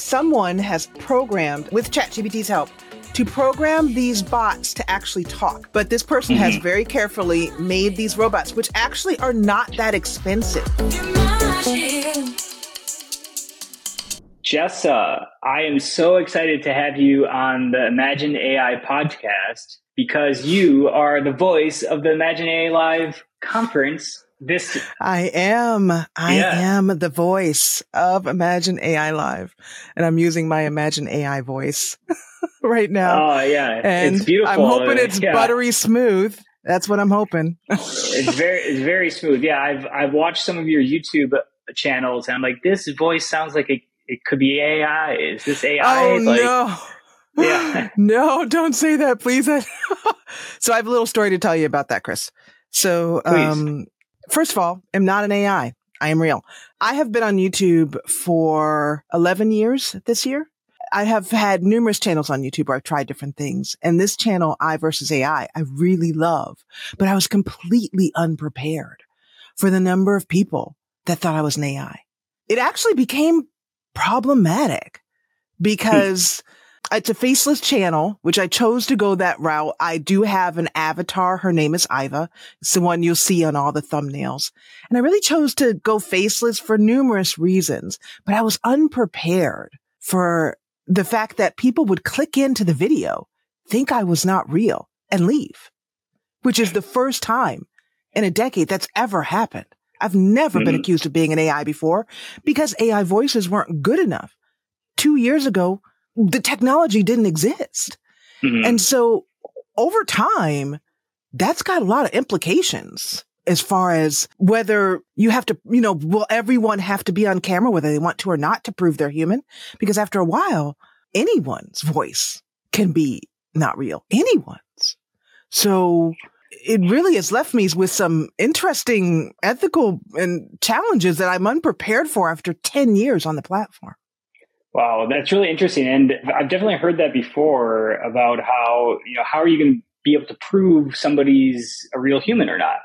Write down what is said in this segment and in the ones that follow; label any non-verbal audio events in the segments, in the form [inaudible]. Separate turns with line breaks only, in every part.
someone has programmed with ChatGPT's help to program these bots to actually talk. But this person mm-hmm. has very carefully made these robots, which actually are not that expensive.
Jessa, I am so excited to have you on the Imagine AI podcast because you are the voice of the Imagine AI Live conference this
I am. I yeah. am the voice of Imagine AI Live. And I'm using my Imagine AI voice [laughs] right now.
Oh yeah.
And
it's beautiful.
I'm hoping it's yeah. buttery smooth. That's what I'm hoping.
it's very it's very smooth. Yeah, I've I've watched some of your YouTube channels and I'm like, this voice sounds like it, it could be AI. Is this AI?
Oh
like,
no. Yeah. [laughs] no, don't say that, please. [laughs] so I have a little story to tell you about that, Chris. So, um, First of all, I'm not an AI. I am real. I have been on YouTube for 11 years this year. I have had numerous channels on YouTube where I've tried different things. And this channel, I versus AI, I really love, but I was completely unprepared for the number of people that thought I was an AI. It actually became problematic [laughs] because it's a faceless channel, which I chose to go that route. I do have an avatar. Her name is Iva. It's the one you'll see on all the thumbnails. And I really chose to go faceless for numerous reasons, but I was unprepared for the fact that people would click into the video, think I was not real and leave, which is the first time in a decade that's ever happened. I've never mm-hmm. been accused of being an AI before because AI voices weren't good enough. Two years ago, the technology didn't exist. Mm-hmm. And so over time, that's got a lot of implications as far as whether you have to, you know, will everyone have to be on camera, whether they want to or not to prove they're human? Because after a while, anyone's voice can be not real. Anyone's. So it really has left me with some interesting ethical and challenges that I'm unprepared for after 10 years on the platform.
Wow, that's really interesting. And I've definitely heard that before about how, you know, how are you going to be able to prove somebody's a real human or not?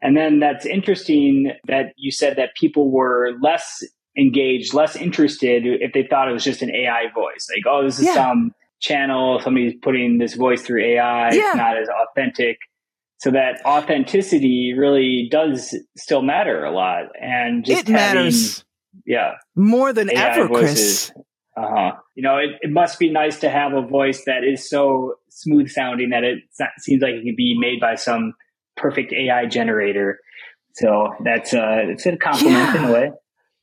And then that's interesting that you said that people were less engaged, less interested if they thought it was just an AI voice. Like, oh, this is yeah. some channel, somebody's putting this voice through AI, yeah. it's not as authentic. So that authenticity really does still matter a lot. And just
it having, matters.
Yeah.
More than AI ever, voices, Chris.
Uh huh. You know, it, it must be nice to have a voice that is so smooth sounding that it seems like it can be made by some perfect AI generator. So that's uh, it's a compliment yeah. in a way.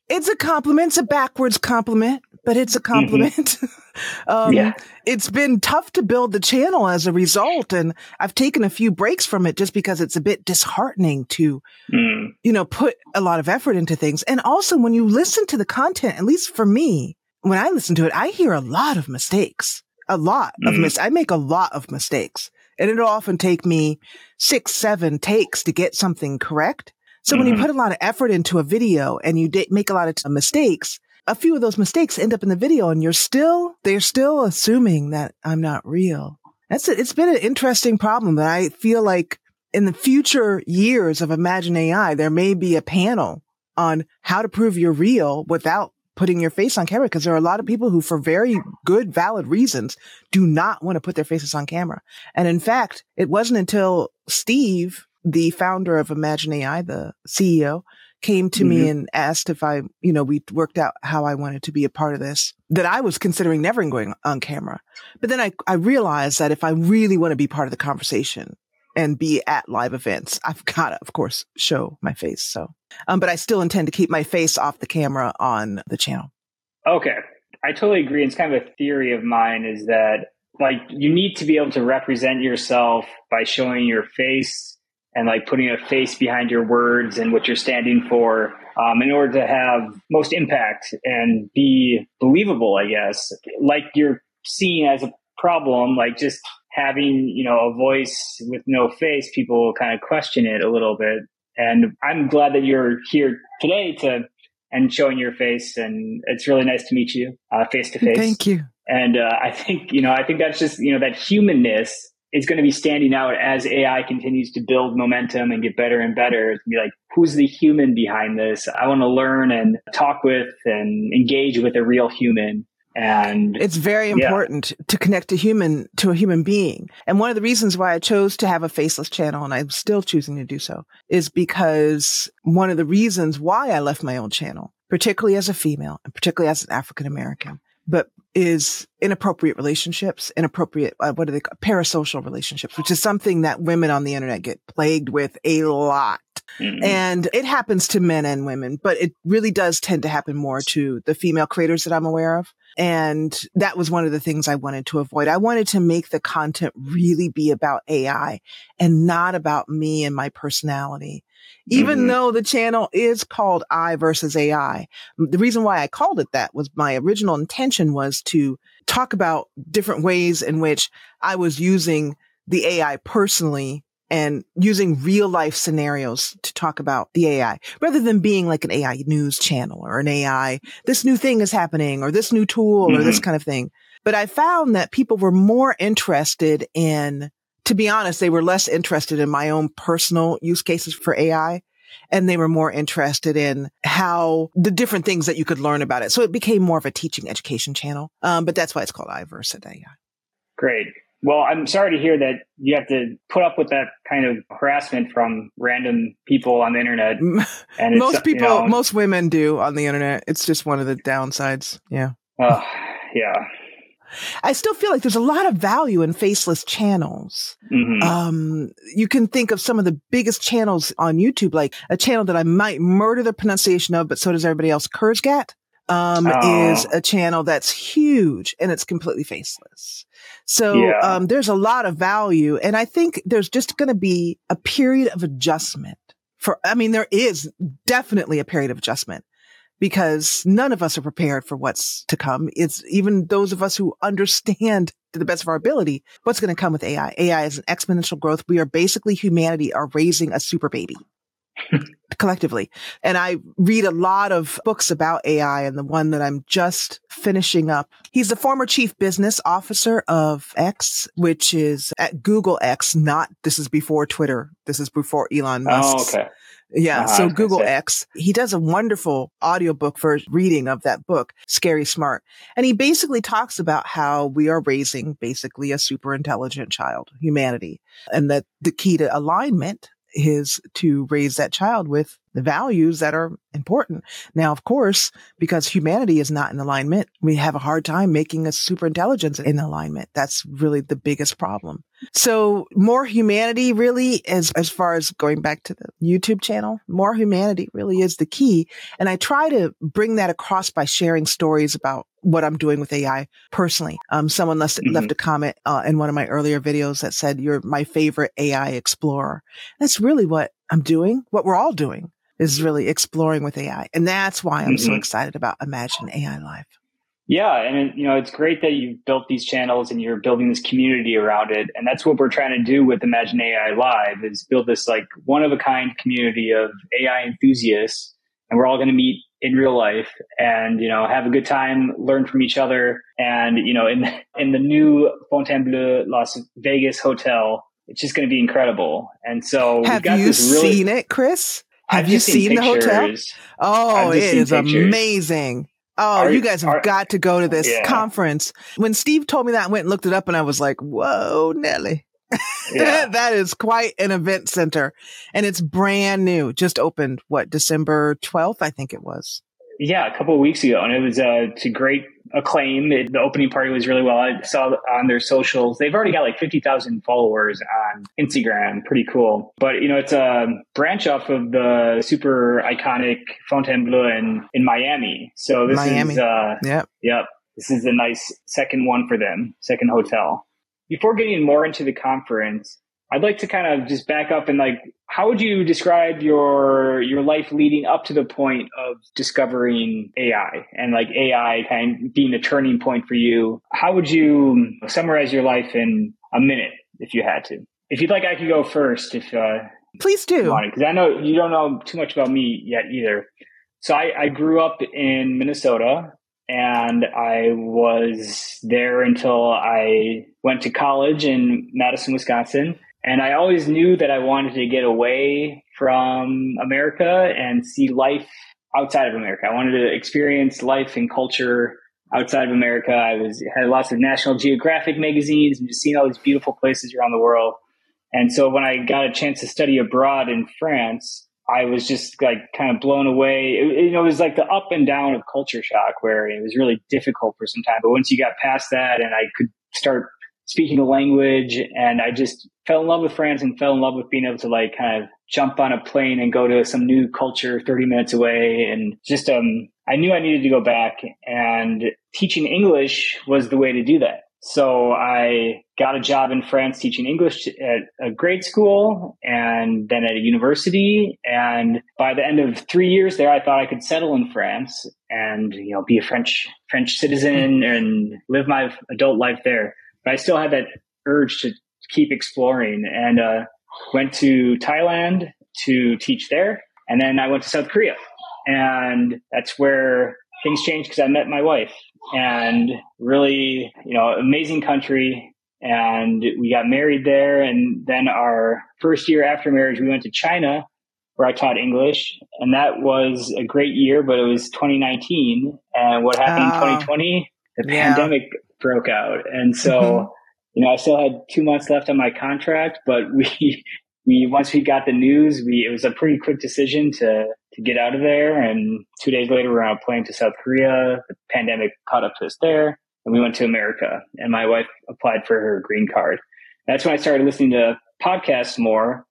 It's a compliment. It's a backwards compliment, but it's a mm-hmm. compliment. Mm-hmm. [laughs] um, yeah. It's been tough to build the channel as a result. And I've taken a few breaks from it just because it's a bit disheartening to, mm. you know, put a lot of effort into things. And also when you listen to the content, at least for me, when I listen to it, I hear a lot of mistakes, a lot mm-hmm. of mis, I make a lot of mistakes and it'll often take me six, seven takes to get something correct. So mm-hmm. when you mm-hmm. put a lot of effort into a video and you d- make a lot of mistakes, a few of those mistakes end up in the video and you're still, they're still assuming that I'm not real. That's it. It's been an interesting problem that I feel like in the future years of Imagine AI, there may be a panel on how to prove you're real without putting your face on camera because there are a lot of people who, for very good, valid reasons, do not want to put their faces on camera. And in fact, it wasn't until Steve, the founder of Imagine AI, the CEO, came to mm-hmm. me and asked if I, you know, we worked out how I wanted to be a part of this, that I was considering never going on camera. But then I, I realized that if I really want to be part of the conversation, and be at live events. I've [laughs] got to, of course, show my face. So, um, but I still intend to keep my face off the camera on the channel.
Okay. I totally agree. It's kind of a theory of mine is that like you need to be able to represent yourself by showing your face and like putting a face behind your words and what you're standing for um, in order to have most impact and be believable, I guess. Like you're seen as a problem, like just having, you know, a voice with no face, people will kind of question it a little bit. And I'm glad that you're here today to and showing your face. And it's really nice to meet you face to face.
Thank you.
And uh, I think, you know, I think that's just, you know, that humanness is going to be standing out as AI continues to build momentum and get better and better. It's be like, who's the human behind this? I want to learn and talk with and engage with a real human And
it's very important yeah. to connect to human, to a human being. And one of the reasons why I chose to have a faceless channel and I'm still choosing to do so is because one of the reasons why I left my old channel, particularly as a female and particularly as an African American, but is inappropriate relationships, inappropriate, uh, what are they call parasocial relationships, which is something that women on the internet get plagued with a lot. Mm-hmm. And it happens to men and women, but it really does tend to happen more to the female creators that I'm aware of. And that was one of the things I wanted to avoid. I wanted to make the content really be about AI and not about me and my personality. Even mm-hmm. though the channel is called I versus AI, the reason why I called it that was my original intention was to talk about different ways in which I was using the AI personally and using real life scenarios to talk about the AI rather than being like an AI news channel or an AI, this new thing is happening or this new tool mm-hmm. or this mm-hmm. kind of thing. But I found that people were more interested in, to be honest, they were less interested in my own personal use cases for AI. And they were more interested in how the different things that you could learn about it. So it became more of a teaching education channel. Um, but that's why it's called I versus AI.
Great. Well, I'm sorry to hear that you have to put up with that kind of harassment from random people on the internet.
And most people, you know, most women do on the internet. It's just one of the downsides. Yeah.
Uh, yeah.
I still feel like there's a lot of value in faceless channels. Mm-hmm. Um, you can think of some of the biggest channels on YouTube, like a channel that I might murder the pronunciation of, but so does everybody else. Kurzgat um, oh. is a channel that's huge and it's completely faceless. So, yeah. um, there's a lot of value. And I think there's just going to be a period of adjustment for, I mean, there is definitely a period of adjustment because none of us are prepared for what's to come. It's even those of us who understand to the best of our ability what's going to come with AI. AI is an exponential growth. We are basically humanity are raising a super baby. Collectively. And I read a lot of books about AI and the one that I'm just finishing up. He's the former chief business officer of X, which is at Google X, not this is before Twitter. This is before Elon Musk.
Oh, okay.
Yeah. Uh-huh, so Google X, he does a wonderful audiobook for reading of that book, Scary Smart. And he basically talks about how we are raising basically a super intelligent child, humanity, and that the key to alignment is to raise that child with the values that are important. Now, of course, because humanity is not in alignment, we have a hard time making a super intelligence in alignment. That's really the biggest problem. So more humanity really as, as far as going back to the YouTube channel, more humanity really is the key. And I try to bring that across by sharing stories about what I'm doing with AI personally. Um, someone left, mm-hmm. left a comment uh, in one of my earlier videos that said, you're my favorite AI explorer. That's really what I'm doing, what we're all doing is really exploring with AI. And that's why I'm mm-hmm. so excited about Imagine AI Live.
Yeah, and you know it's great that you've built these channels and you're building this community around it, and that's what we're trying to do with Imagine AI Live is build this like one of a kind community of AI enthusiasts, and we're all going to meet in real life and you know have a good time, learn from each other, and you know in [laughs] in the new Fontainebleau Las Vegas hotel, it's just going to be incredible. And so
have you really, seen it, Chris? Have you seen, seen the hotel? Oh, it is pictures. amazing. Oh, are, you guys have are, got to go to this yeah. conference. When Steve told me that, I went and looked it up and I was like, whoa, Nelly. [laughs] Yeah. [laughs] that is quite an event center. And it's brand new. Just opened, what, December 12th, I think it was.
Yeah, a couple of weeks ago. And it was uh, to great acclaim. It, the opening party was really well. I saw on their socials. They've already got like 50,000 followers on Instagram. Pretty cool. But, you know, it's a branch off of the super iconic Fontainebleau in, in Miami. So this Miami. is, uh,
yep.
Yep. This is a nice second one for them, second hotel. Before getting more into the conference, I'd like to kind of just back up and like, how would you describe your your life leading up to the point of discovering AI and like AI kind of being a turning point for you? How would you summarize your life in a minute if you had to? If you'd like, I could go first. If uh,
please do,
because I know you don't know too much about me yet either. So I, I grew up in Minnesota and I was there until I went to college in Madison, Wisconsin. And I always knew that I wanted to get away from America and see life outside of America. I wanted to experience life and culture outside of America. I was had lots of National Geographic magazines and just seeing all these beautiful places around the world. And so when I got a chance to study abroad in France, I was just like kind of blown away. It, you know, it was like the up and down of culture shock where it was really difficult for some time. But once you got past that and I could start speaking the language and I just fell in love with France and fell in love with being able to like kind of jump on a plane and go to some new culture 30 minutes away and just um I knew I needed to go back and teaching English was the way to do that. So I got a job in France teaching English at a grade school and then at a university. And by the end of three years there, I thought I could settle in France and, you know, be a French, French citizen and live my adult life there. But I still had that urge to keep exploring and, uh, went to Thailand to teach there. And then I went to South Korea and that's where things changed because I met my wife and really, you know, amazing country. And we got married there. And then our first year after marriage, we went to China where I taught English. And that was a great year, but it was 2019. And what happened in 2020? The yeah. pandemic broke out. And so, mm-hmm. you know, I still had two months left on my contract, but we, [laughs] we, once we got the news, we, it was a pretty quick decision to, to get out of there. And two days later, we were on a plane to South Korea. The pandemic caught up to us there, and we went to America. And my wife applied for her green card. That's when I started listening to podcasts more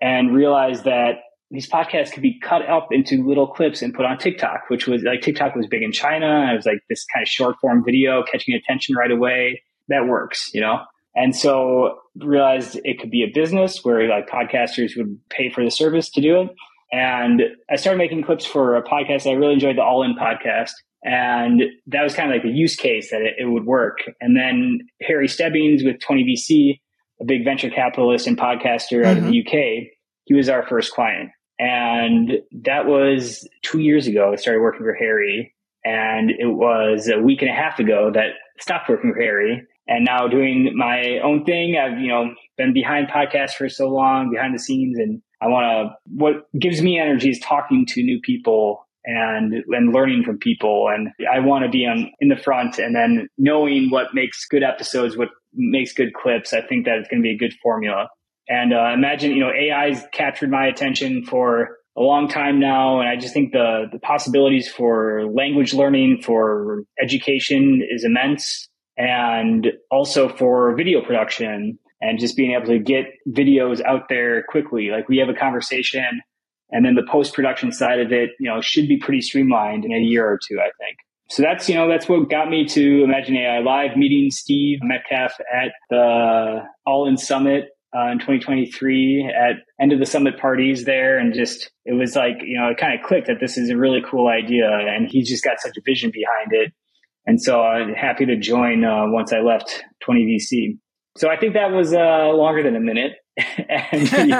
and realized that these podcasts could be cut up into little clips and put on TikTok, which was like TikTok was big in China. It was like this kind of short form video catching attention right away. That works, you know? And so realized it could be a business where like podcasters would pay for the service to do it. And I started making clips for a podcast. I really enjoyed the All In podcast. And that was kind of like the use case that it, it would work. And then Harry Stebbings with 20VC, a big venture capitalist and podcaster out mm-hmm. of the UK, he was our first client. And that was two years ago. I started working for Harry. And it was a week and a half ago that I stopped working for Harry and now doing my own thing. I've, you know, been behind podcasts for so long, behind the scenes, and I want to, what gives me energy is talking to new people and, and learning from people. And I want to be on in the front and then knowing what makes good episodes, what makes good clips. I think that it's going to be a good formula. And uh, imagine, you know, AI's captured my attention for a long time now. And I just think the, the possibilities for language learning, for education is immense. And also for video production and just being able to get videos out there quickly. Like we have a conversation and then the post production side of it, you know, should be pretty streamlined in a year or two, I think. So that's, you know, that's what got me to Imagine AI Live, meeting Steve Metcalf at the All In Summit uh, in 2023 at end of the summit parties there. And just, it was like, you know, it kind of clicked that this is a really cool idea. And he just got such a vision behind it. And so I'm happy to join uh, once I left 20VC. So I think that was uh, longer than a minute. [laughs] and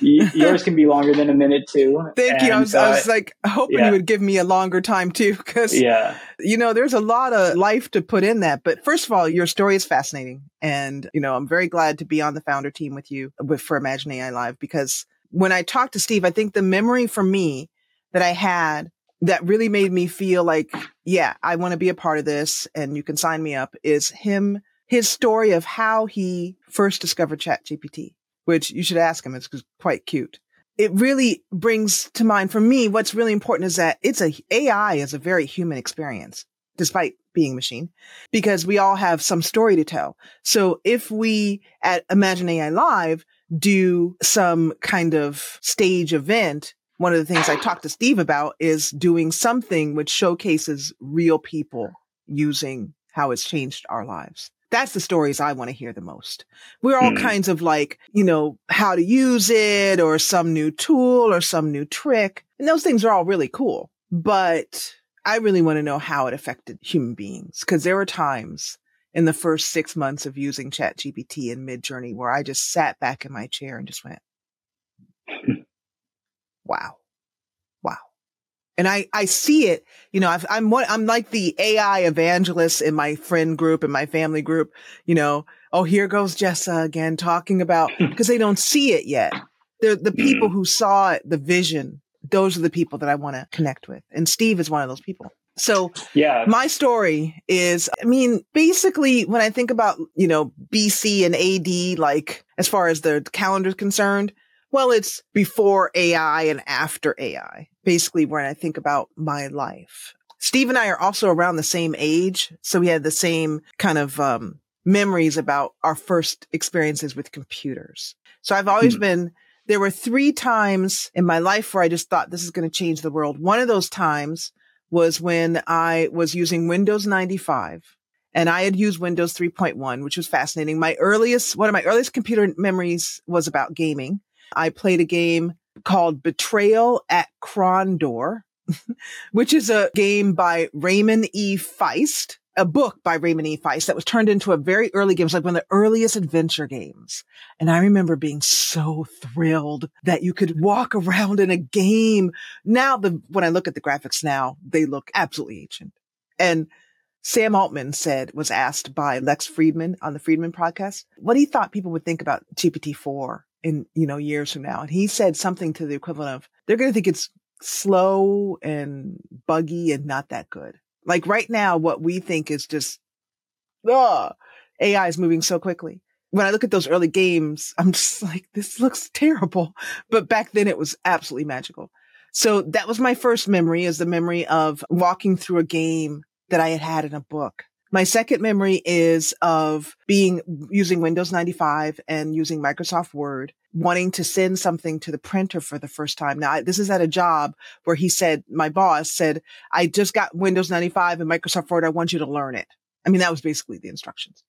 yours, yours can be longer than a minute too.
Thank
and,
you. I was, uh, I was like hoping yeah. you would give me a longer time too, because
yeah,
you know, there's a lot of life to put in that. But first of all, your story is fascinating, and you know, I'm very glad to be on the founder team with you with for Imagine AI Live because when I talked to Steve, I think the memory for me that I had that really made me feel like, yeah, I want to be a part of this, and you can sign me up. Is him his story of how he first discovered ChatGPT, which you should ask him. It's quite cute. It really brings to mind for me what's really important is that it's a AI is a very human experience, despite being machine, because we all have some story to tell. So if we at Imagine AI Live do some kind of stage event, one of the things I talked to Steve about is doing something which showcases real people using how it's changed our lives. That's the stories I want to hear the most. We're all hmm. kinds of like, you know, how to use it or some new tool or some new trick. And those things are all really cool. But I really want to know how it affected human beings because there were times in the first six months of using ChatGPT and Midjourney where I just sat back in my chair and just went, wow wow. and I, I see it, you know, i am what, I'm like the AI evangelist in my friend group and my family group, you know, oh, here goes Jessa again talking about, [laughs] because they don't see it yet. They're the people mm. who saw it, the vision. Those are the people that I want to connect with. And Steve is one of those people. So yeah, my story is, I mean, basically when I think about, you know, BC and AD, like as far as the calendar is concerned, well, it's before AI and after AI, basically when I think about my life. Steve and I are also around the same age. So we had the same kind of, um, memories about our first experiences with computers. So I've always hmm. been, there were three times in my life where I just thought this is going to change the world. One of those times was when I was using Windows 95 and I had used Windows 3.1, which was fascinating. My earliest, one of my earliest computer memories was about gaming. I played a game called Betrayal at Krondor, [laughs] which is a game by Raymond E. Feist a book by Raymond E. Feist that was turned into a very early game. It was like one of the earliest adventure games. And I remember being so thrilled that you could walk around in a game. Now, the, when I look at the graphics now, they look absolutely ancient. And Sam Altman said, was asked by Lex Fridman on the Fridman podcast, what he thought people would think about GPT-4 in, you know, years from now. And he said something to the equivalent of, they're going to think it's slow and buggy and not that good. Like right now, what we think is just, ugh, AI is moving so quickly. When I look at those early games, I'm just [laughs] like, this looks terrible. But back then it was absolutely magical. So that was my first memory is the memory of walking through a game that I had had in a book. My second memory is of being using Windows 95 and using Microsoft Word, wanting to send something to the printer for the first time. Now, this is at a job where he said, my boss said, I just got Windows 95 and Microsoft Word. I want you to learn it. I mean, that was basically the instructions.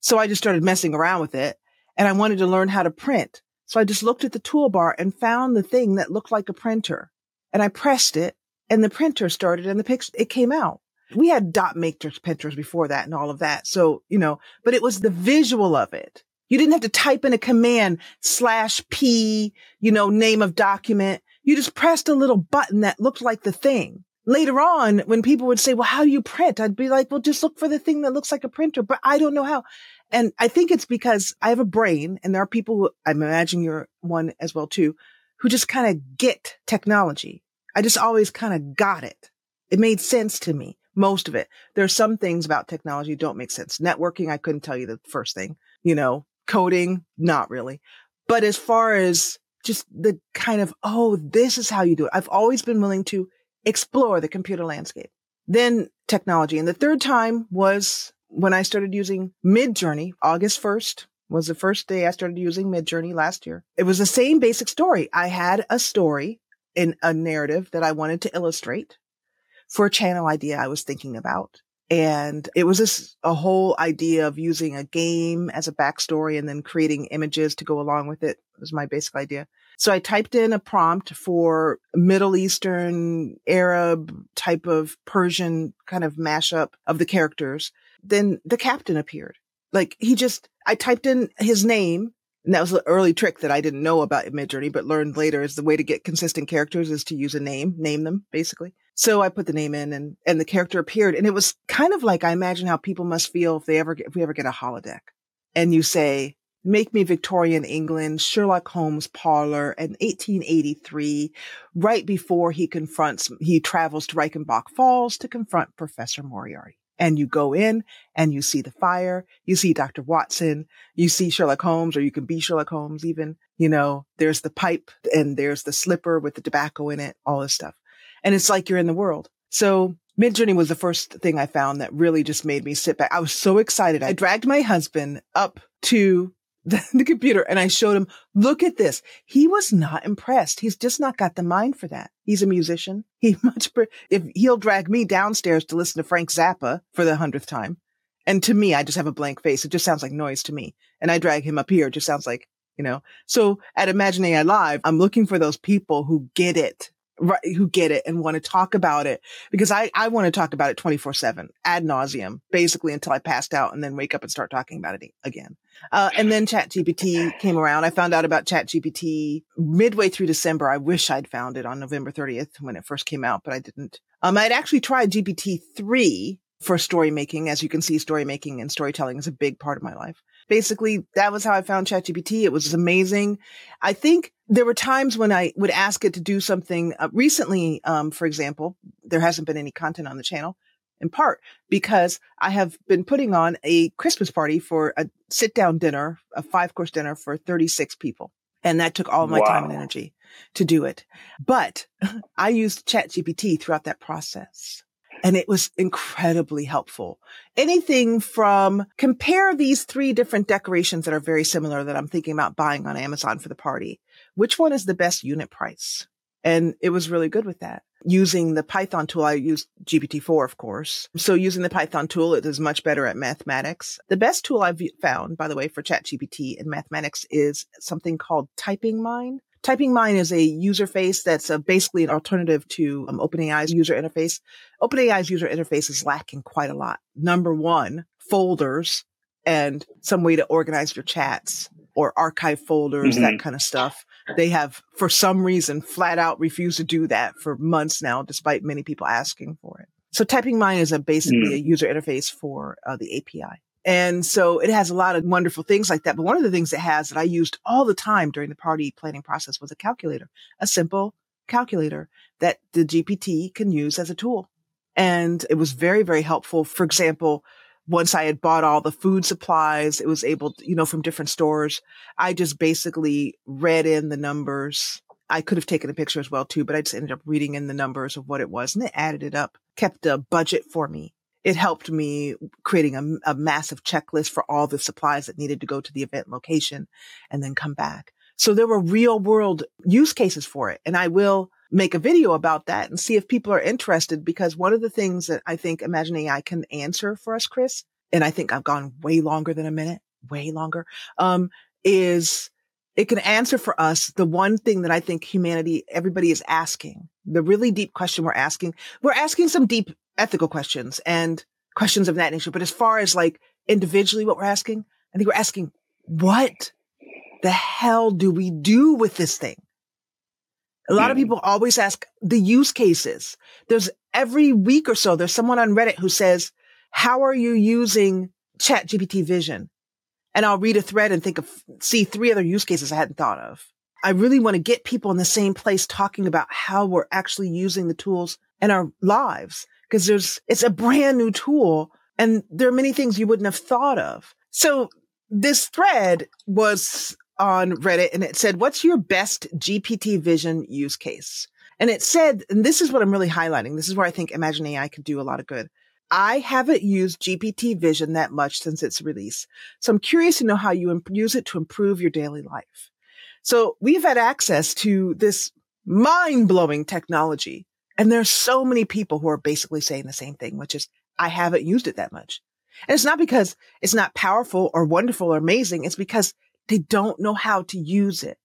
So I just started messing around with it and I wanted to learn how to print. So I just looked at the toolbar and found the thing that looked like a printer and I pressed it and the printer started and the picture, it came out we had dot matrix printers before that and all of that. So, you know, but it was the visual of it. You didn't have to type in a command slash P, you know, name of document. You just pressed a little button that looked like the thing. Later on, when people would say, well, how do you print? I'd be like, well, just look for the thing that looks like a printer, but I don't know how. And I think it's because I have a brain and there are people who I'm imagining you're one as well too, who just kind of get technology. I just always kind of got it. It made sense to me most of it. There's some things about technology don't make sense. Networking, I couldn't tell you the first thing, you know, coding, not really. But as far as just the kind of, oh, this is how you do it. I've always been willing to explore the computer landscape. Then technology. And the third time was when I started using Midjourney, August 1st was the first day I started using Midjourney last year. It was the same basic story. I had a story in a narrative that I wanted to illustrate for a channel idea I was thinking about. And it was this, a whole idea of using a game as a backstory and then creating images to go along with it was my basic idea. So I typed in a prompt for Middle Eastern, Arab type of Persian kind of mashup of the characters. Then the captain appeared. Like he just, I typed in his name and that was an early trick that I didn't know about Midjourney, but learned later is the way to get consistent characters is to use a name, name them basically. So I put the name in and, and the character appeared and it was kind of like I imagine how people must feel if they ever get, if we ever get a holodeck and you say, make me Victorian England, Sherlock Holmes parlor in 1883, right before he confronts, he travels to Reichenbach Falls to confront Professor Moriarty. And you go in and you see the fire, you see Dr. Watson, you see Sherlock Holmes, or you can be Sherlock Holmes even, you know, there's the pipe and there's the slipper with the tobacco in it, all this stuff and it's like you're in the world. So Midjourney was the first thing I found that really just made me sit back. I was so excited. I dragged my husband up to the, [laughs] the, computer and I showed him, look at this. He was not impressed. He's just not got the mind for that. He's a musician. He [laughs] much, pre- if he'll drag me downstairs to listen to Frank Zappa for the hundredth time. And to me, I just have a blank face. It just sounds like noise to me. And I drag him up here. It just sounds like, you know, so at Imagining AI Live, I'm looking for those people who get it right, who get it and want to talk about it because I, I want to talk about it 24 seven ad nauseum, basically until I passed out and then wake up and start talking about it again. Uh, and then chat GPT came around. I found out about chat GPT midway through December. I wish I'd found it on November 30th when it first came out, but I didn't. Um, I'd actually tried GPT three for story making. As you can see, story making and storytelling is a big part of my life. Basically, that was how I found ChatGPT. It was amazing. I think there were times when I would ask it to do something uh, recently. Um, for example, there hasn't been any content on the channel in part because I have been putting on a Christmas party for a sit down dinner, a five course dinner for 36 people. And that took all my wow. time and energy to do it. But [laughs] I used ChatGPT throughout that process and it was incredibly helpful. Anything from compare these three different decorations that are very similar that I'm thinking about buying on Amazon for the party. Which one is the best unit price? And it was really good with that. Using the Python tool, I used GPT-4, of course. So using the Python tool, it is much better at mathematics. The best tool I've found, by the way, for ChatGPT in mathematics is something called Typing Mind. Typing Mind is a user face that's a, basically an alternative to um, OpenAI's user interface. OpenAI's user interface is lacking quite a lot. Number one, folders and some way to organize your chats or archive folders, mm-hmm. that kind of stuff. They have, for some reason, flat out refused to do that for months now, despite many people asking for it. So Typing Mind is a basically mm. a user interface for uh, the API. And so it has a lot of wonderful things like that. But one of the things it has that I used all the time during the party planning process was a calculator, a simple calculator that the GPT can use as a tool. And it was very, very helpful. For example, once I had bought all the food supplies, it was able to, you know, from different stores. I just basically read in the numbers. I could have taken a picture as well too, but I just ended up reading in the numbers of what it was and it added it up, kept a budget for me it helped me creating a, a, massive checklist for all the supplies that needed to go to the event location and then come back. So there were real world use cases for it. And I will make a video about that and see if people are interested because one of the things that I think Imagine AI can answer for us, Chris, and I think I've gone way longer than a minute, way longer, um, is it can answer for us the one thing that I think humanity, everybody is asking, the really deep question we're asking. We're asking some deep ethical questions and questions of that nature. But as far as like individually what we're asking, I think we're asking, what the hell do we do with this thing? A lot of mm-hmm. people always ask the use cases. There's every week or so, there's someone on Reddit who says, how are you using chat GPT vision? And I'll read a thread and think of, see three other use cases I hadn't thought of. I really want to get people in the same place talking about how we're actually using the tools in our lives because there's, it's a brand new tool and there are many things you wouldn't have thought of. So this thread was on Reddit and it said, what's your best GPT vision use case? And it said, and this is what I'm really highlighting. This is where I think Imagine AI could do a lot of good. I haven't used GPT vision that much since its release. So I'm curious to know how you imp- use it to improve your daily life. So we've had access to this mind blowing technology and there's so many people who are basically saying the same thing, which is, I haven't used it that much. And it's not because it's not powerful or wonderful or amazing. It's because they don't know how to use it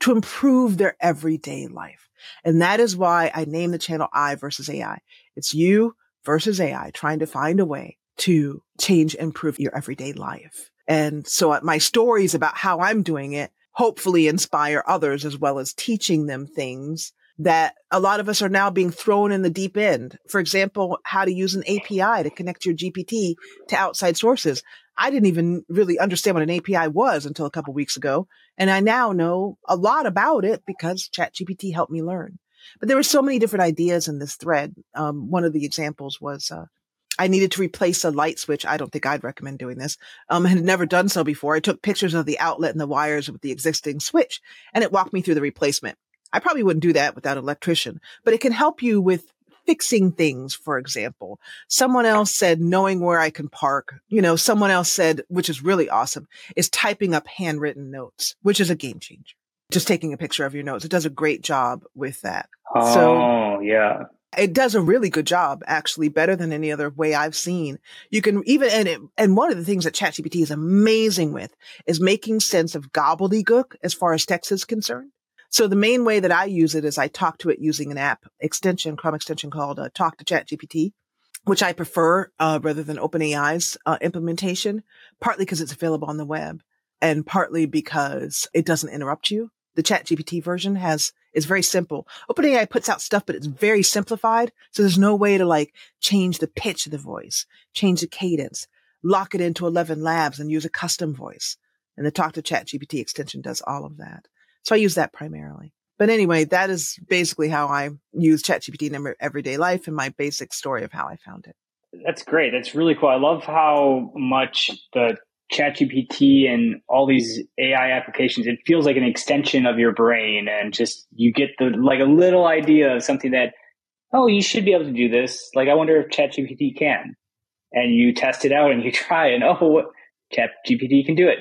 to improve their everyday life. And that is why I named the channel I versus AI. It's you versus AI trying to find a way to change improve your everyday life. And so uh, my stories about how I'm doing it hopefully inspire others as well as teaching them things that a lot of us are now being thrown in the deep end. For example, how to use an API to connect your GPT to outside sources. I didn't even really understand what an API was until a couple weeks ago. And I now know a lot about it because ChatGPT helped me learn. But there were so many different ideas in this thread. Um, one of the examples was, uh, I needed to replace a light switch. I don't think I'd recommend doing this. Um, I had never done so before. I took pictures of the outlet and the wires with the existing switch and it walked me through the replacement. I probably wouldn't do that without an electrician, but it can help you with fixing things, for example. Someone else said knowing where I can park. You know, someone else said, which is really awesome, is typing up handwritten notes, which is a game changer. Just taking a picture of your notes. It does a great job with that.
Oh, so, yeah.
It does a really good job, actually, better than any other way I've seen. You can even, and it, and one of the things that ChatGPT is amazing with is making sense of gobbledygook as far as text is concerned. So the main way that I use it is I talk to it using an app extension, Chrome extension called uh, Talk to Chat GPT, which I prefer uh, rather than OpenAI's uh, implementation, partly because it's available on the web and partly because it doesn't interrupt you. The Chat GPT version has It's very simple. OpenAI puts out stuff, but it's very simplified. So there's no way to like change the pitch of the voice, change the cadence, lock it into ElevenLabs and use a custom voice. And the talk to chat GPT extension does all of that. So I use that primarily. But anyway, that is basically how I use ChatGPT in my everyday life and my basic story of how I found it.
That's great. That's really cool. I love how much the ChatGPT and all these AI applications, it feels like an extension of your brain and just you get the like a little idea of something that, oh, you should be able to do this. Like I wonder if ChatGPT can. And you test it out and you [laughs] try and oh what ChatGPT can do it.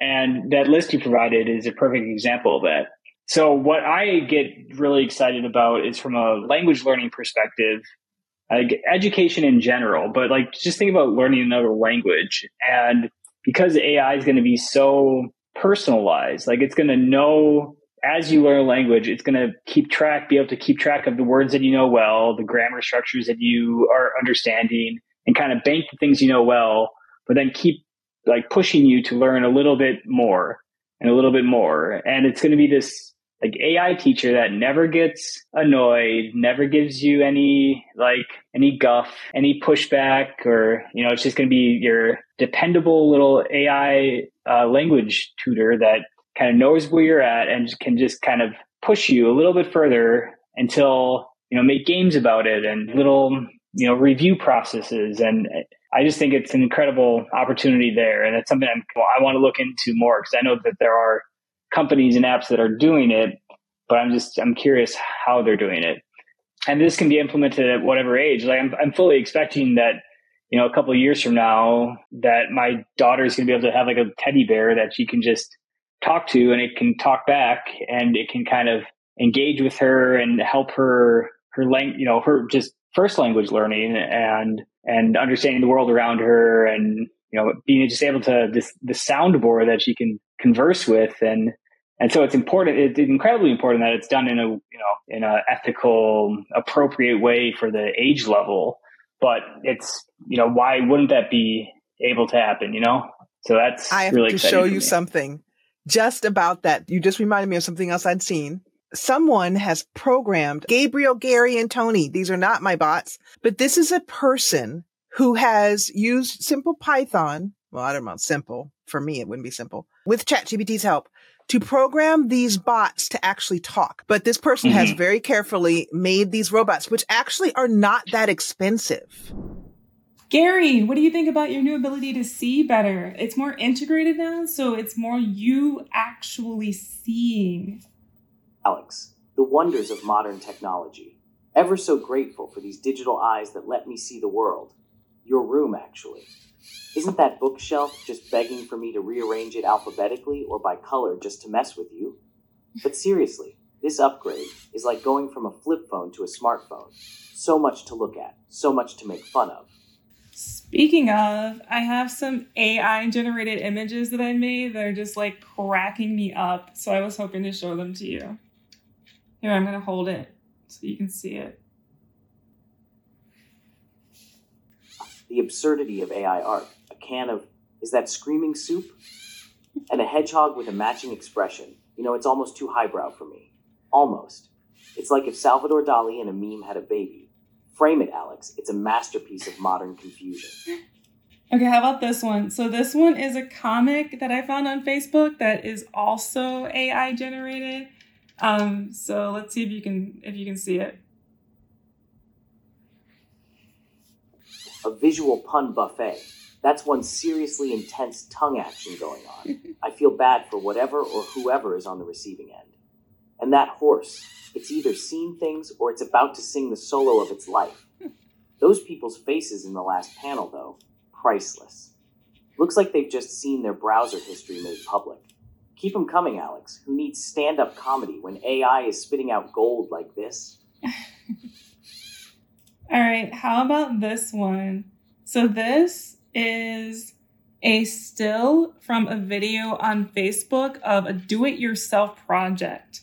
And that list you provided is a perfect example of that. So what I get really excited about is from a language learning perspective, like education in general, but like just think about learning another language. And because AI is going to be so personalized, like it's going to know as you learn a language, it's going to keep track, be able to keep track of the words that you know well, the grammar structures that you are understanding, and kind of bank the things you know well, but then keep like pushing you to learn a little bit more and a little bit more. And it's going to be this like AI teacher that never gets annoyed, never gives you any like any guff, any pushback, or you know, it's just going to be your dependable little AI uh, language tutor that kind of knows where you're at and can just kind of push you a little bit further until you know make games about it and little you know review processes and I just think it's an incredible opportunity there, and it's something well, I want to look into more because I know that there are companies and apps that are doing it, but I'm just I'm curious how they're doing it. And this can be implemented at whatever age. Like I'm I'm fully expecting that you know a couple years from now that my daughter is going to be able to have like a teddy bear that she can just talk to and it can talk back and it can kind of engage with her and help her her lang- you know her just first language learning and and understanding the world around her and you know being just able to this the soundboard that she can converse with. And and so it's important it's incredibly important that it's done in a you know in a ethical appropriate way for the age level. But it's you know why wouldn't that be able to happen you know? So that's
i have
really
to show you something just about that. You just reminded me of something else i'd seen someone has programmed gabriel gary and tony these are not my bots but this is a person who has used simple python well i don't know simple for me, it wouldn't be simple with ChatGPT's help to program these bots to actually talk. But this person mm-hmm. has very carefully made these robots, which actually are not that expensive.
Gary, what do you think about your new ability to see better? It's more integrated now, so it's more you actually seeing.
Alex, the wonders of modern technology. Ever so grateful for these digital eyes that let me see the world. Your room, actually. Isn't that bookshelf just begging for me to rearrange it alphabetically or by color just to mess with you? But seriously, this upgrade is like going from a flip phone to a smartphone. So much to look at, so much to make fun of.
Speaking of, I have some AI generated images that I made that are just like cracking me up. So I was hoping to show them to you. Here, I'm going to hold it so you can see it.
the absurdity of AI art. A can of, is that screaming soup? And a hedgehog with a matching expression. You know, it's almost too highbrow for me. Almost. It's like if Salvador Dali and a meme had a baby. Frame it, Alex. It's a masterpiece of modern confusion. [laughs]
Okay, how about this one? So this one is a comic that I found on Facebook that is also AI generated. Um, so let's see if you can if you can see it.
a visual pun buffet. That's one seriously intense tongue action going on. [laughs] I feel bad for whatever or whoever is on the receiving end. And that horse, it's either seen things or it's about to sing the solo of its life. [laughs] Those people's faces in the last panel, though, priceless. Looks like they've just seen their browser history made public. Keep them coming, Alex. Who needs stand up comedy when AI is spitting out gold like this? [laughs]
All right, how about this one? So this is a still from a video on Facebook of a do-it-yourself project.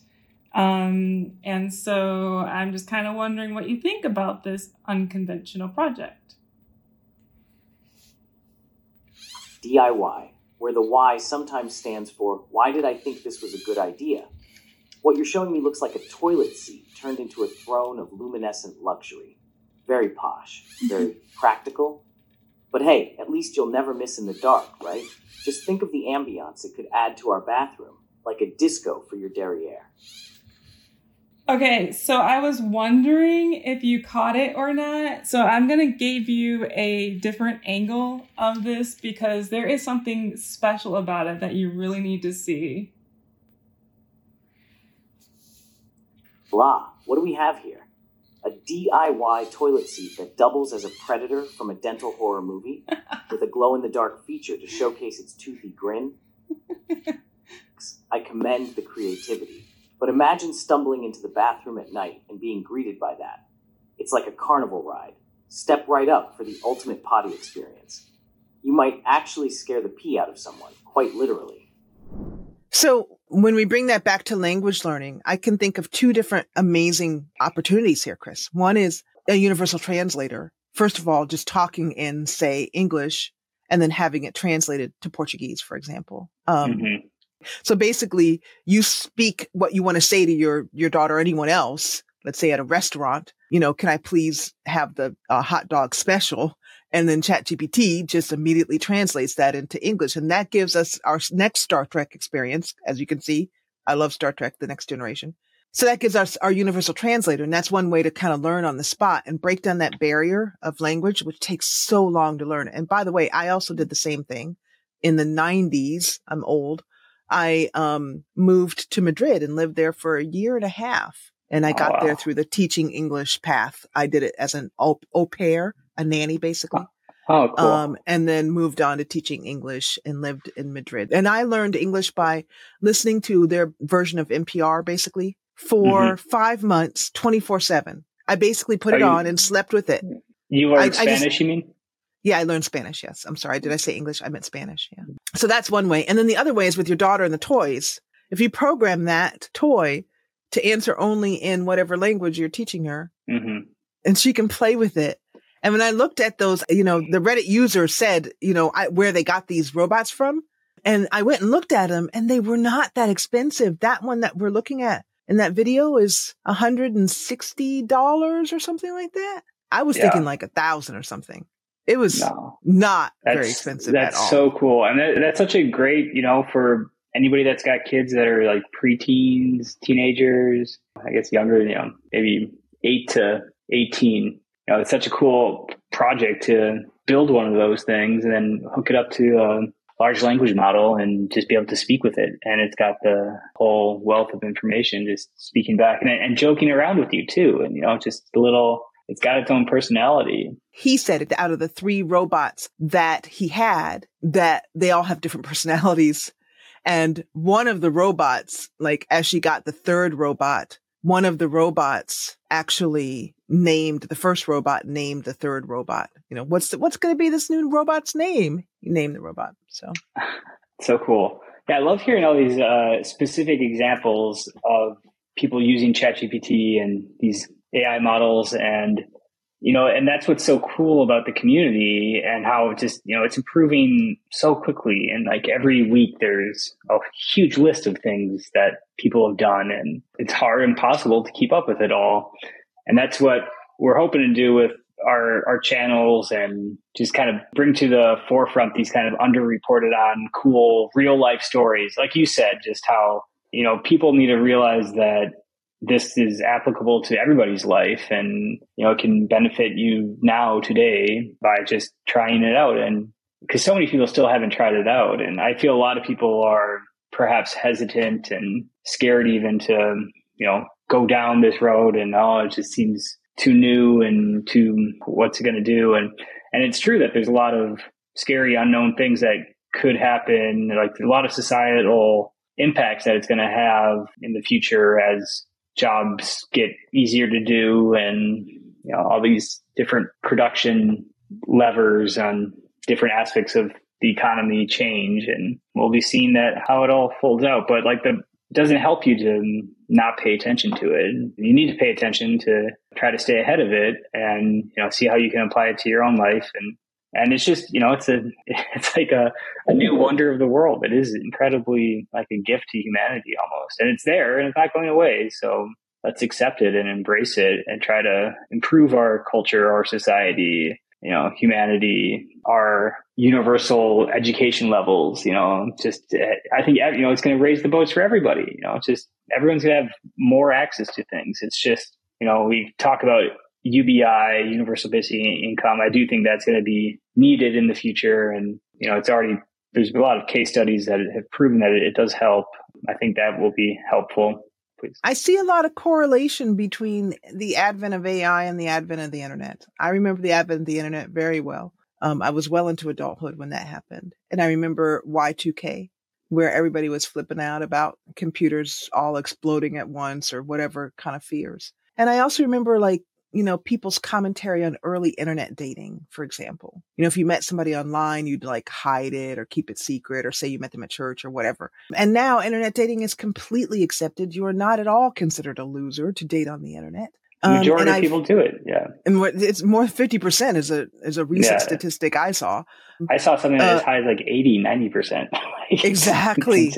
Um, and so I'm just kind of wondering what you think about this unconventional project.
DIY, where the why sometimes stands for why did I think this was a good idea? What you're showing me looks like a toilet seat turned into a throne of luminescent luxury. Very posh, mm-hmm. very practical. But hey, at least you'll never miss in the dark, right? Just think of the ambiance it could add to our bathroom, like a disco for your derriere.
Okay, so I was wondering if you caught it or not. So I'm going to give you a different angle of this because there is something special about it that you really need to see.
Blah, what do we have here? A DIY toilet seat that doubles as a predator from a dental horror movie [laughs] with a glow in the dark feature to showcase its toothy grin? [laughs] I commend the creativity. But imagine stumbling into the bathroom at night and being greeted by that. It's like a carnival ride. Step right up for the ultimate potty experience. You might actually scare the pee out of someone, quite literally.
So, when we bring that back to language learning, I can think of two different amazing opportunities here, Chris. One is a universal translator. First of all, just talking in, say, English and then having it translated to Portuguese, for example. Um, mm-hmm. So basically, you speak what you want to say to your your daughter or anyone else. Let's say at a restaurant, you know, can I please have the uh, hot dog special? And then ChatGPT just immediately translates that into English, and that gives us our next Star Trek experience. As you can see, I love Star Trek: The Next Generation. So that gives us our universal translator. And that's one way to kind of learn on the spot and break down that barrier of language, which takes so long to learn. And by the way, I also did the same thing in the nineties. I'm old. I um, moved to Madrid and lived there for a year and a half. And I got oh, wow. there through the teaching English path. I did it as an au, au pair, a nanny, basically.
Oh, cool. Um,
and then moved on to teaching English and lived in Madrid. And I learned English by listening to their version of NPR, basically, for mm-hmm. five months, 24 7. I basically put Are it you, on and slept with it.
You learned Spanish, just, you mean?
Yeah, I learned Spanish. Yes. I'm sorry. Did I say English? I meant Spanish. Yeah. So that's one way. And then the other way is with your daughter and the toys. If you program that toy to answer only in whatever language you're teaching her mm-hmm. and she can play with it. And when I looked at those, you know, the Reddit user said, you know, I, where they got these robots from. And I went and looked at them and they were not that expensive. That one that we're looking at in that video is $160 or something like that. I was yeah. thinking like a thousand or something. It was no, not very expensive
That's so cool. And that, that's such a great, you know, for anybody that's got kids that are like preteens, teenagers, I guess younger, than you know, maybe eight to 18. You know, it's such a cool project to build one of those things and then hook it up to a large language model and just be able to speak with it. And it's got the whole wealth of information just speaking back and, and joking around with you too. And, you know, just a little it's got its own personality.
He said it out of the three robots that he had, that they all have different [laughs] personalities. And one of the robots, like as she got the third robot, one of the robots actually named the first robot named the third robot. You know, what's the, what's going to be this new robot's name? You name the robot. So, [laughs]
so cool. Yeah, I love hearing all these uh, specific examples of people using ChatGPT and these AI models and you know and that's what's so cool about the community and how just you know it's improving so quickly. And like every week there's a huge list of things that people have done and it's hard and possible to keep up with it all. And that's what we're hoping to do with our our channels and just kind of bring to the forefront these kind of underreported on cool real life stories. Like you said just how you know people need to realize that this is applicable to everybody's life and you know it can benefit you now today by just trying it out. And because so many people still haven't tried it out. And i feel a lot of people are perhaps hesitant and scared even to you know go down this road and oh it just seems too new and too what's it going to do? And and it's true that there's a lot of scary unknown things that could happen like a lot of societal impacts that it's going to have in the future as jobs get easier to do and you know all these different production levers on different aspects of the economy change and we'll be seeing that how it all folds out. But like the doesn't help you to not pay attention to it. You need to pay attention to try to stay ahead of it and you know see how you can apply it to your own life and and it's just you know it's a [laughs] it's like a, a new wonder of the world. It is incredibly like a gift to humanity almost. And it's there and it's not going away. So let's accept it and embrace it and try to improve our culture our society you know humanity our universal education levels you know just i think you know it's going to raise the boats for everybody you know it's just everyone's going to have more access to things. It's just you know we talk about UBI, universal basic income, I do think that's going to be needed in the future. And, you know, it's already, there's a lot of case studies that have proven that it, it does help. I think that will be helpful. Please.
I see a lot of correlation between the advent of AI and the advent of the internet. I remember the advent of the internet very well. Um, I was well into adulthood when that happened. And I remember Y2K, where everybody was flipping out about computers all exploding at once or whatever kind of fears. And I also remember like you know, people's commentary on early internet dating, for example. You know, if you met somebody online, you'd like hide it or keep it secret or say you met them at church or whatever. And now internet dating is completely accepted. You are not at all considered a loser to date on the internet.
Um, majority of people do it, yeah.
And it's more fifty percent is a is a recent yeah. statistic I saw.
I saw something uh, as high as like 80, 90 percent. [laughs]
exactly.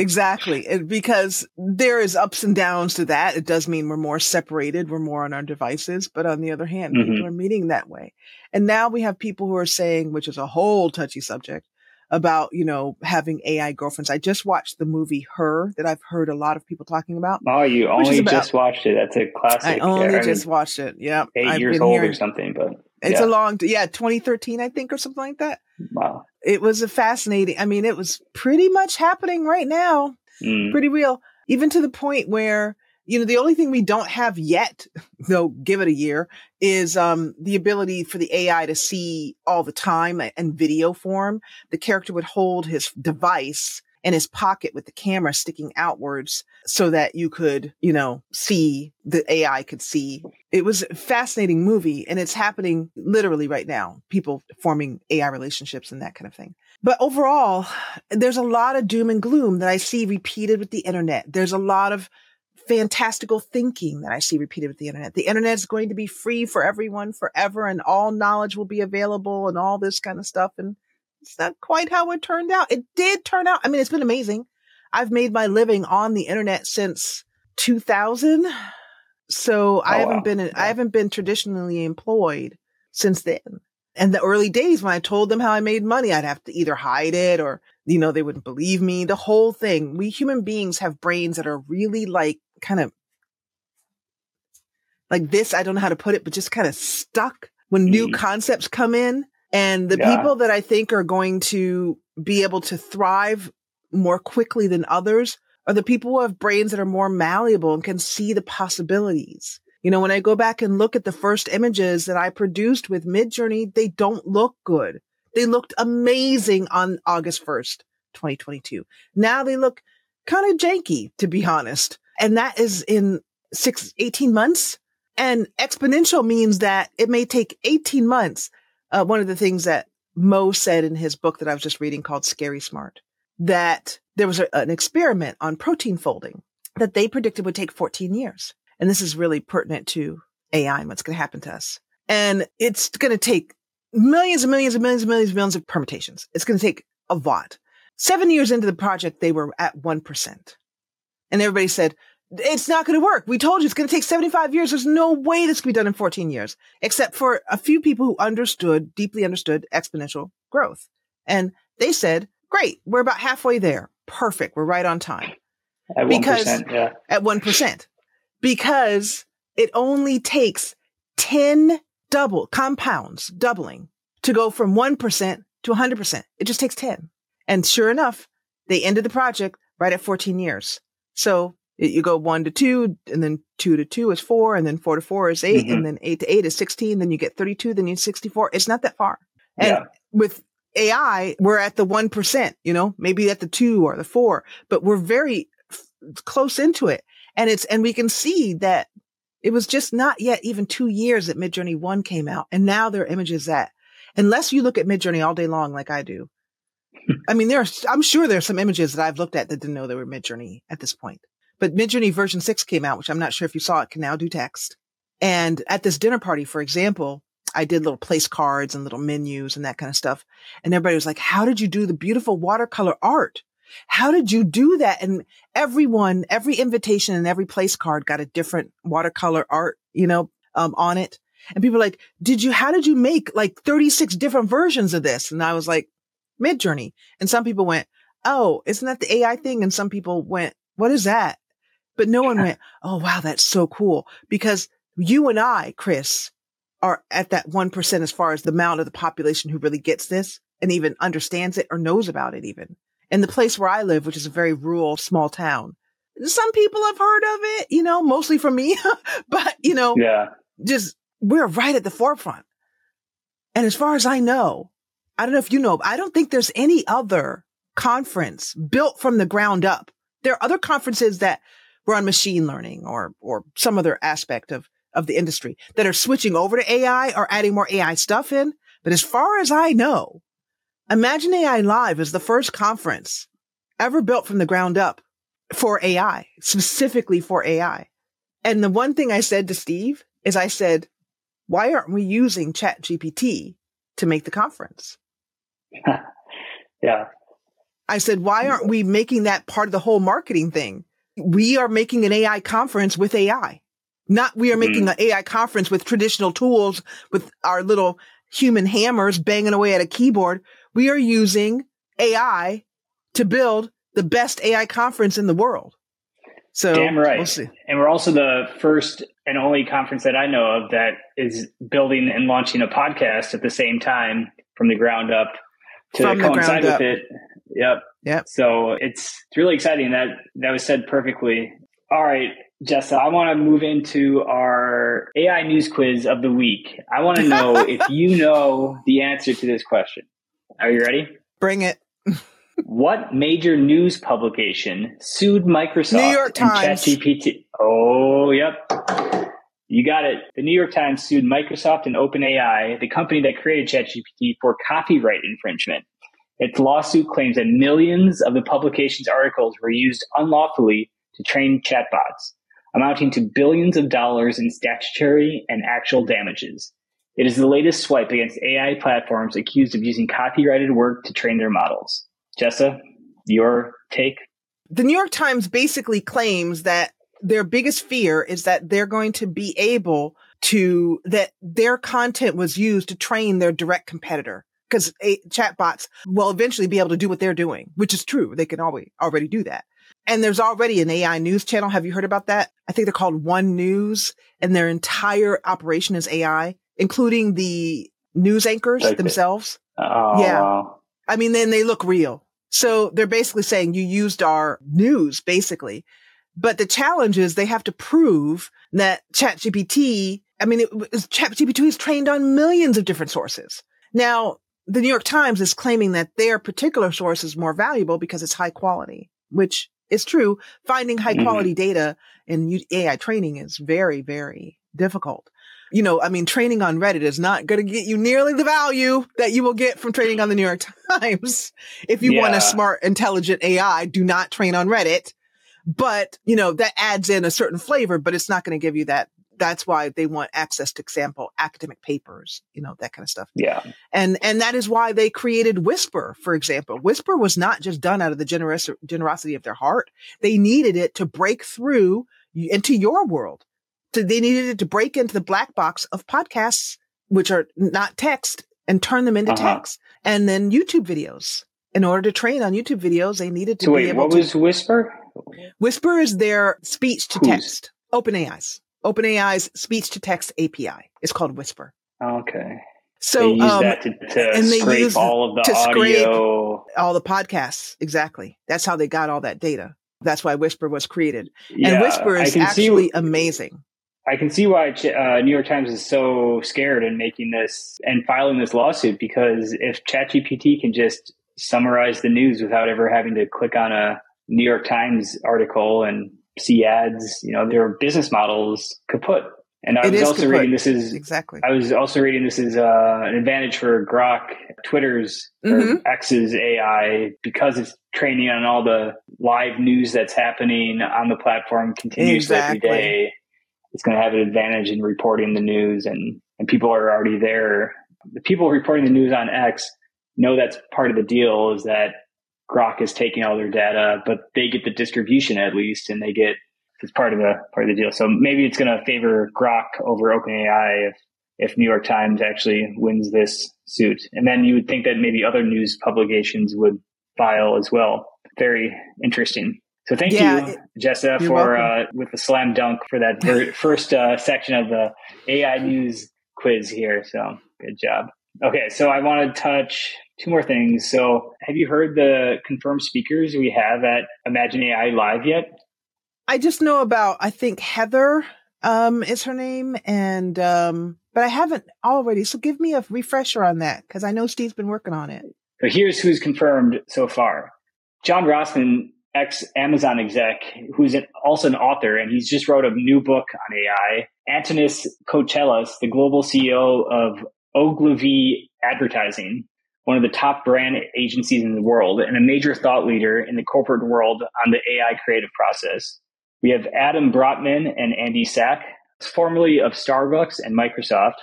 Exactly. because there is ups and downs to that. It does mean we're more separated. We're more on our devices. But on the other hand, mm-hmm. people are meeting that way. And now we have people who are saying, which is a whole touchy subject, about, you know, having AI girlfriends. I just watched the movie Her that I've heard a lot of people talking about.
Oh, you only about, just watched it. That's a classic.
I only yeah, just watched it. Yeah.
8 I've years old hearing, or something, but
it's yeah. a long, yeah, 2013, I think, or something like that.
Wow.
It was a fascinating. I mean, it was pretty much happening right now. Mm. Pretty real. Even to the point where, you know, the only thing we don't have yet, [laughs] though, give it a year, is um, the ability for the AI to see all the time and video form. The character would hold his device in his pocket with the camera sticking outwards so that you could, you know, see the AI could see. It was a fascinating movie and it's happening literally right now. People forming AI relationships and that kind of thing. But overall, there's a lot of doom and gloom that I see repeated with the internet. There's a lot of fantastical thinking that I see repeated with the internet. The internet is going to be free for everyone forever and all knowledge will be available and all this kind of stuff. And it's not quite how it turned out. It did turn out. I mean, it's been amazing. I've made my living on the internet since 2000. So oh, I haven't wow. been, yeah. I haven't been traditionally employed since then. And the early days when I told them how I made money, I'd have to either hide it or, you know, they wouldn't believe me. The whole thing. We human beings have brains that are really like kind of like this. I don't know how to put it, but just kind of stuck when new mm. concepts come in. And the yeah. people that I think are going to be able to thrive more quickly than others are the people who have brains that are more malleable and can see the possibilities. You know, when I go back and look at the first images that I produced with Midjourney, they don't look good. They looked amazing on August 1st, 2022. Now they look kind of janky, to be honest. And that is in six, 18 months. And exponential means that it may take 18 months uh, one of the things that Mo said in his book that I was just reading called Scary Smart, that there was a, an experiment on protein folding that they predicted would take 14 years. And this is really pertinent to AI and what's going to happen to us. And it's going to take millions and millions and millions and millions and millions of permutations. It's going to take a lot. Seven years into the project, they were at 1%. And everybody said, it's not going to work. We told you it's going to take 75 years. There's no way this can be done in 14 years, except for a few people who understood, deeply understood exponential growth. And they said, great, we're about halfway there. Perfect. We're right on time.
At because, 1%, yeah.
At 1%. Because it only takes 10 double compounds, doubling to go from 1% to 100%. It just takes 10. And sure enough, they ended the project right at 14 years. So you go one to two, and then two to two is four, and then four to four is 8 mm-hmm. and then eight to eight is 16. Then you get 32, then you get 64. It's not that far. And yeah. with AI, we're at the 1%, you know, maybe at the two or the four, but we're very f- close into it. And it's, and we can see that it was just not yet even two years that Midjourney 1 came out. And now there are images that, unless you look at Midjourney all day long, like I do, [laughs] I mean, there are, I'm sure there are some images that I've looked at that didn't know they were Midjourney at this point. But Midjourney version six came out, which I'm not sure if you saw it, can now do text. And at this dinner party, for example, I did little place cards and little menus and that kind of stuff. And everybody was like, how did you do the beautiful watercolor art? How did you do that? And everyone, every invitation and every place card got a different watercolor art, you know, um, on it. And people were like, did you, how did you make like 36 different versions of this? And I was like, Midjourney. And some people went, Oh, isn't that the AI thing? And some people went, what is that? But no one went, Oh, wow, that's so cool. Because you and I, Chris, are at that 1% as far as the amount of the population who really gets this and even understands it or knows about it even. In the place where I live, which is a very rural, small town, some people have heard of it, you know, mostly from me, [laughs] but you know,
yeah,
just we're right at the forefront. And as far as I know, I don't know if you know, but I don't think there's any other conference built from the ground up. There are other conferences that were on machine learning or, or some other aspect of, of the industry that are switching over to AI or adding more AI stuff in. But as far as I know, Imagine AI Live is the first conference ever built from the ground up for AI, specifically for AI. And the one thing I said to Steve is I said, why aren't we using ChatGPT to make the conference? [laughs]
yeah.
I said, why aren't we making that part of the whole marketing thing? We are making an AI conference with AI. Not we are mm-hmm. making an AI conference with traditional tools with our little human hammers banging away at a keyboard we are using AI to build the best AI conference in the world. So
damn right. We'll and we're also the first and only conference that I know of that is building and launching a podcast at the same time from the ground up to from coincide with up. it. Yep.
Yep.
So it's it's really exciting. That that was said perfectly. All right, Jessa, I want to move into our AI news quiz of the week. I want to know [laughs] if you know the answer to this question. Are you ready?
Bring it.
what major news publication sued Microsoft
New York Times.
and ChatGPT? Oh, yep. You got it. The New York Times sued Microsoft and OpenAI, the company that created ChatGPT, for copyright infringement. Its lawsuit claims that millions of the publication's articles were used unlawfully to train chatbots, amounting to billions of dollars in statutory and actual damages. It is the latest swipe against AI platforms accused of using copyrighted work to train their models. Jessa, your take?
The New York Times basically claims that their biggest fear is that they're going to be able to, that their content was used to train their direct competitor. Because chatbots will eventually be able to do what they're doing, which is true. They can always already do that. And there's already an AI news channel. Have you heard about that? I think they're called One News and their entire operation is AI including the news anchors okay. themselves.
Oh,
yeah.
Wow.
I mean, then they look real. So they're basically saying you used our news, basically. But the challenge is they have to prove that ChatGPT, I mean, it, ChatGPT is trained on millions of different sources. Now, the New York Times is claiming that their particular source is more valuable because it's high quality, which is true. Finding high mm-hmm. quality data in AI training is very, very difficult you know, I mean, training on Reddit is not going to get you nearly the value that you will get from training on the New York [laughs] Times. If you yeah. want a smart, intelligent AI, do not train on Reddit. But, you know, that adds in a certain flavor, but it's not going to give you that. That's why they want access to example academic papers, you know, that kind of stuff.
Yeah.
And, and that is why they created Whisper, for example. Whisper was not just done out of the generous, generosity of their heart. They needed it to break through into your world to, they needed it to break into the black box of podcasts, which are not text and turn them into uh-huh. text and then YouTube videos. In order to train on YouTube videos, they needed to
so
be
wait,
able
what
to.
What was Whisper?
Whisper is their speech to text. OpenAI's. OpenAI's speech to text API. It's called Whisper.
Okay.
So
they use um, that to, to and they scrape all of the to audio,
all the podcasts. Exactly. That's how they got all that data. That's why Whisper was created. Yeah, and Whisper is actually see, amazing.
I can see why uh, New York Times is so scared in making this and filing this lawsuit because if ChatGPT can just summarize the news without ever having to click on a New York Times article and see ads, you know, their business models kaput. And I it was also kaput. reading this is
exactly.
I was also reading this is uh, an advantage for Grok, Twitter's mm-hmm. or X's AI because it's training on all the live news that's happening on the platform continuously exactly. every day it's going to have an advantage in reporting the news and and people are already there. The people reporting the news on X know that's part of the deal is that Grok is taking all their data, but they get the distribution at least, and they get it's part of the part of the deal. So maybe it's going to favor Grok over OpenAI if if New York Times actually wins this suit, and then you would think that maybe other news publications would file as well. Very interesting. So thank yeah, you, Jessa, for uh, with the slam dunk for that ver- [laughs] first uh, section of the AI news quiz here. So good job. Okay, so I want to touch two more things. So, have you heard the confirmed speakers we have at Imagine AI Live yet?
I just know about I think Heather um, is her name, and um, but I haven't already. So give me a refresher on that because I know Steve's been working on it.
So here's who's confirmed so far: John Rossman, ex Amazon exec, who's an, also an author, and he's just wrote a new book on AI. Antonis Kocheilas, the global CEO of Ogilvy Advertising, one of the top brand agencies in the world, and a major thought leader in the corporate world on the AI creative process. We have Adam Brotman and Andy Sack, formerly of Starbucks and Microsoft,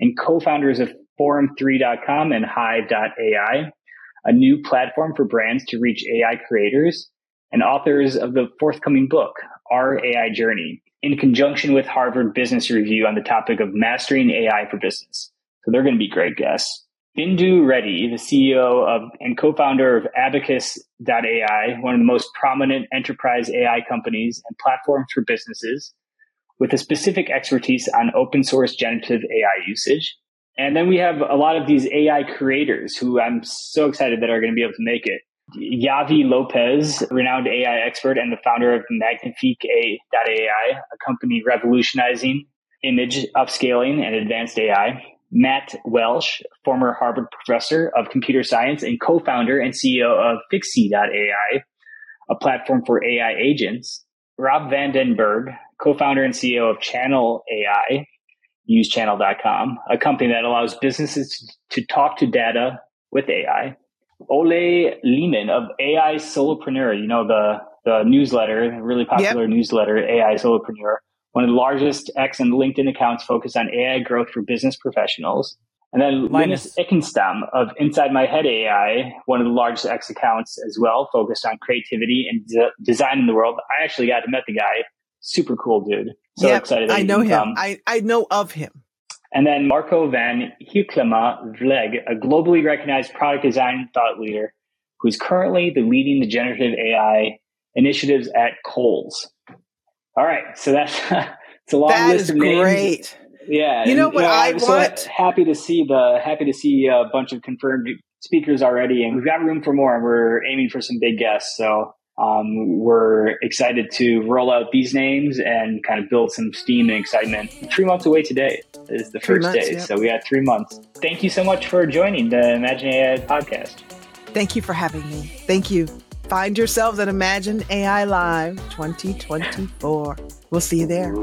and co-founders of Forum3.com and Hive.ai, a new platform for brands to reach AI creators, and authors of the forthcoming book, Our AI Journey, in conjunction with Harvard Business Review on the topic of mastering AI for business. So they're going to be great guests. Bindu Reddy, the CEO of and co-founder of Abacus.ai, one of the most prominent enterprise AI companies and platforms for businesses, with a specific expertise on open source generative AI usage. And then we have a lot of these AI creators who I'm so excited that are going to be able to make it. Yavi Lopez, renowned AI expert and the founder of Magnific.ai, a company revolutionizing image upscaling and advanced AI. Matt Welsh, former Harvard professor of computer science and co-founder and CEO of Fixie.ai, a platform for AI agents. Rob Vandenberg, co-founder and CEO of Channel AI, usechannel.com, a company that allows businesses to talk to data with AI. Ole Lehmann of AI Solopreneur, you know, the, the newsletter, really popular yep. newsletter, AI Solopreneur one of the largest X and LinkedIn accounts focused on AI growth for business professionals. And then Linus, Linus of Inside My Head AI, one of the largest X accounts as well, focused on creativity and de- design in the world. I actually got to meet the guy. Super cool dude. So yep, excited.
I know him. I, I know of him.
And then Marco van Hylckama Vlieg, a globally recognized product design thought leader who's currently the leading the generative AI initiatives at Kohl's. All right, so that's [laughs] it's a long that list of names.
Great.
Yeah,
you know what you know, I
I'm
want?
So happy to see the happy to see a bunch of confirmed speakers already, and we've got room for more. And we're aiming for some big guests, so um, we're excited to roll out these names and kind of build some steam and excitement. Three months away today is the first months, day, yep. so we got three months. Thank you so much for joining the Imagine AI podcast.
Thank you for having me. Thank you. Find yourselves at Imagine AI Live 2024. We'll see you there.